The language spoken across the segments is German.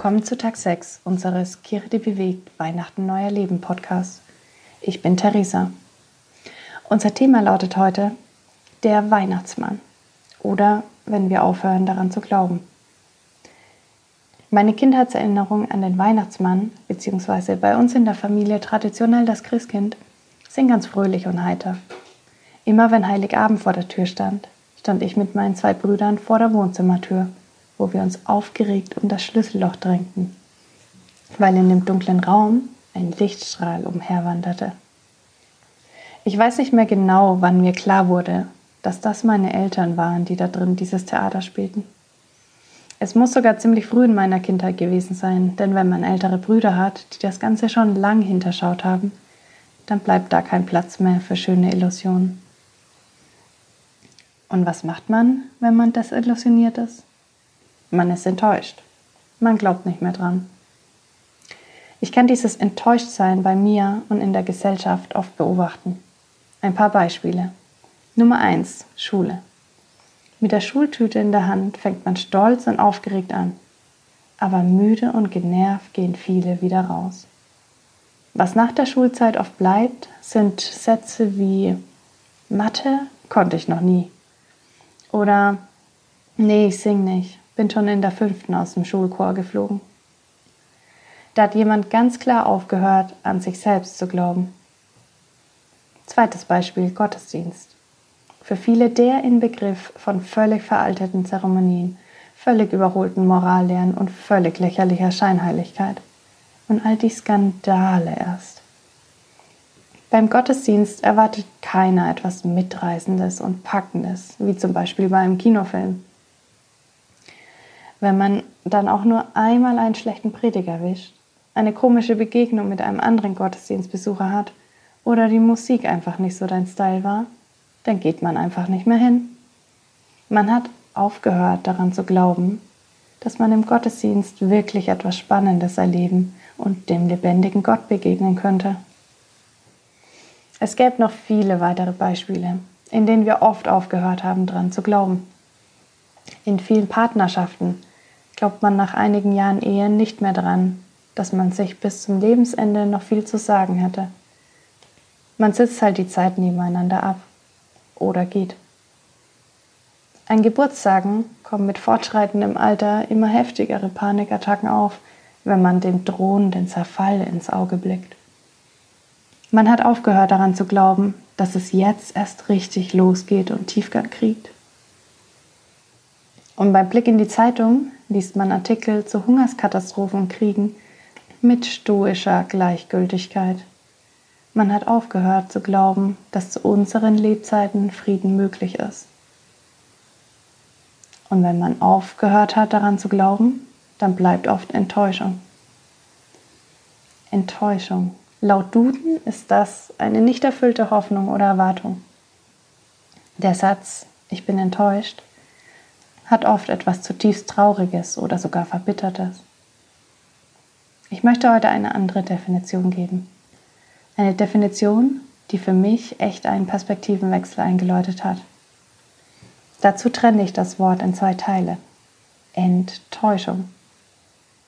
Willkommen zu Tag 6 unseres Kirche, die bewegt Weihnachten Neuer Leben Podcast. Ich bin Theresa. Unser Thema lautet heute der Weihnachtsmann oder wenn wir aufhören daran zu glauben. Meine Kindheitserinnerungen an den Weihnachtsmann, beziehungsweise bei uns in der Familie traditionell das Christkind, sind ganz fröhlich und heiter. Immer wenn Heiligabend vor der Tür stand, stand ich mit meinen zwei Brüdern vor der Wohnzimmertür wo wir uns aufgeregt um das Schlüsselloch drängten, weil in dem dunklen Raum ein Lichtstrahl umherwanderte. Ich weiß nicht mehr genau, wann mir klar wurde, dass das meine Eltern waren, die da drin dieses Theater spielten. Es muss sogar ziemlich früh in meiner Kindheit gewesen sein, denn wenn man ältere Brüder hat, die das Ganze schon lang hinterschaut haben, dann bleibt da kein Platz mehr für schöne Illusionen. Und was macht man, wenn man desillusioniert ist? Man ist enttäuscht. Man glaubt nicht mehr dran. Ich kann dieses Enttäuschtsein bei mir und in der Gesellschaft oft beobachten. Ein paar Beispiele. Nummer 1. Schule. Mit der Schultüte in der Hand fängt man stolz und aufgeregt an. Aber müde und genervt gehen viele wieder raus. Was nach der Schulzeit oft bleibt, sind Sätze wie Mathe konnte ich noch nie. Oder Nee, ich sing nicht bin schon in der fünften aus dem Schulchor geflogen. Da hat jemand ganz klar aufgehört, an sich selbst zu glauben. Zweites Beispiel, Gottesdienst. Für viele der Inbegriff von völlig veralteten Zeremonien, völlig überholten Morallehren und völlig lächerlicher Scheinheiligkeit. Und all die Skandale erst. Beim Gottesdienst erwartet keiner etwas Mitreißendes und Packendes, wie zum Beispiel bei einem Kinofilm. Wenn man dann auch nur einmal einen schlechten Prediger erwischt, eine komische Begegnung mit einem anderen Gottesdienstbesucher hat oder die Musik einfach nicht so dein Style war, dann geht man einfach nicht mehr hin. Man hat aufgehört daran zu glauben, dass man im Gottesdienst wirklich etwas Spannendes erleben und dem lebendigen Gott begegnen könnte. Es gäbe noch viele weitere Beispiele, in denen wir oft aufgehört haben, daran zu glauben. In vielen Partnerschaften glaubt man nach einigen Jahren Ehe nicht mehr daran, dass man sich bis zum Lebensende noch viel zu sagen hätte. Man sitzt halt die Zeit nebeneinander ab oder geht. An Geburtstagen kommen mit fortschreitendem Alter immer heftigere Panikattacken auf, wenn man dem drohenden Zerfall ins Auge blickt. Man hat aufgehört daran zu glauben, dass es jetzt erst richtig losgeht und Tiefgang kriegt. Und beim Blick in die Zeitung liest man Artikel zu Hungerskatastrophen und Kriegen mit stoischer Gleichgültigkeit. Man hat aufgehört zu glauben, dass zu unseren Lebzeiten Frieden möglich ist. Und wenn man aufgehört hat daran zu glauben, dann bleibt oft Enttäuschung. Enttäuschung. Laut Duden ist das eine nicht erfüllte Hoffnung oder Erwartung. Der Satz, ich bin enttäuscht, hat oft etwas zutiefst Trauriges oder sogar Verbittertes. Ich möchte heute eine andere Definition geben. Eine Definition, die für mich echt einen Perspektivenwechsel eingeläutet hat. Dazu trenne ich das Wort in zwei Teile. Enttäuschung.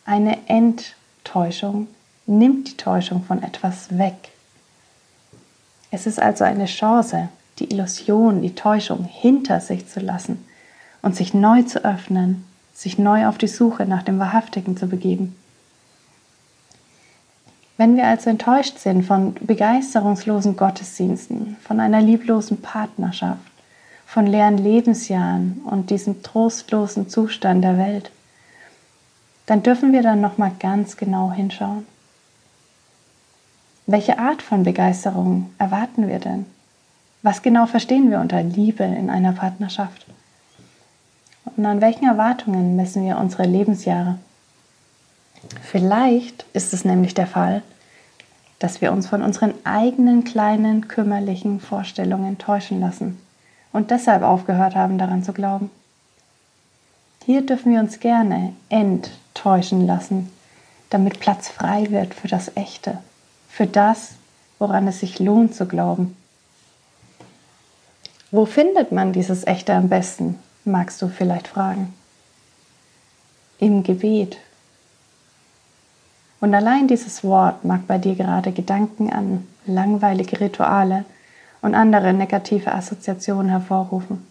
Eine Enttäuschung nimmt die Täuschung von etwas weg. Es ist also eine Chance, die Illusion, die Täuschung hinter sich zu lassen und sich neu zu öffnen, sich neu auf die Suche nach dem Wahrhaftigen zu begeben. Wenn wir also enttäuscht sind von begeisterungslosen Gottesdiensten, von einer lieblosen Partnerschaft, von leeren Lebensjahren und diesem trostlosen Zustand der Welt, dann dürfen wir dann noch mal ganz genau hinschauen. Welche Art von Begeisterung erwarten wir denn? Was genau verstehen wir unter Liebe in einer Partnerschaft? Und an welchen Erwartungen messen wir unsere Lebensjahre? Vielleicht ist es nämlich der Fall, dass wir uns von unseren eigenen kleinen kümmerlichen Vorstellungen täuschen lassen und deshalb aufgehört haben daran zu glauben. Hier dürfen wir uns gerne enttäuschen lassen, damit Platz frei wird für das Echte, für das, woran es sich lohnt zu glauben. Wo findet man dieses Echte am besten? Magst du vielleicht fragen. Im Gebet, Und allein dieses Wort mag bei dir gerade Gedanken an langweilige Rituale und andere negative Assoziationen hervorrufen.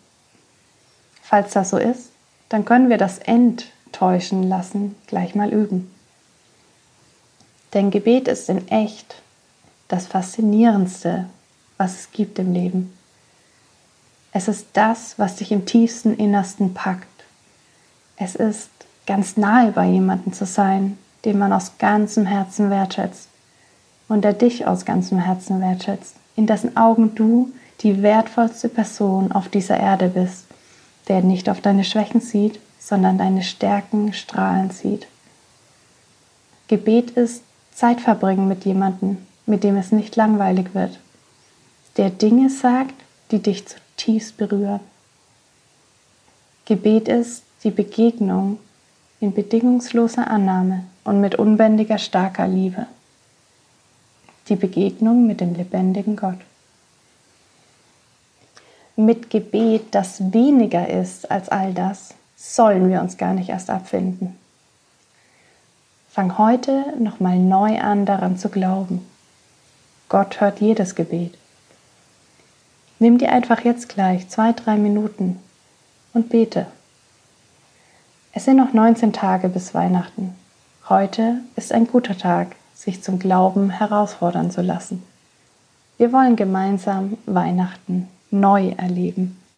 Falls das so ist, dann können wir das Enttäuschen lassen gleich mal üben. Denn Gebet ist in echt das Faszinierendste, was es gibt im Leben. Es ist das, was dich im tiefsten Innersten packt. Es ist ganz nahe bei jemandem zu sein, den man aus ganzem Herzen wertschätzt und der dich aus ganzem Herzen wertschätzt, in dessen Augen du die wertvollste Person auf dieser Erde bist, der nicht auf deine Schwächen sieht, sondern deine Stärken strahlend sieht. Gebet ist Zeit verbringen mit jemandem, mit dem es nicht langweilig wird, der Dinge sagt, die dich zutiefst berühren. Gebet ist die Begegnung in bedingungsloser Annahme und mit unbändiger starker Liebe. Die Begegnung mit dem lebendigen Gott. Mit Gebet, das weniger ist als all das, sollen wir uns gar nicht erst abfinden. Fang heute nochmal neu an daran zu glauben. Gott hört jedes Gebet. Nimm dir einfach jetzt gleich zwei, drei Minuten und bete. Es sind noch 19 Tage bis Weihnachten. Heute ist ein guter Tag, sich zum Glauben herausfordern zu lassen. Wir wollen gemeinsam Weihnachten neu erleben.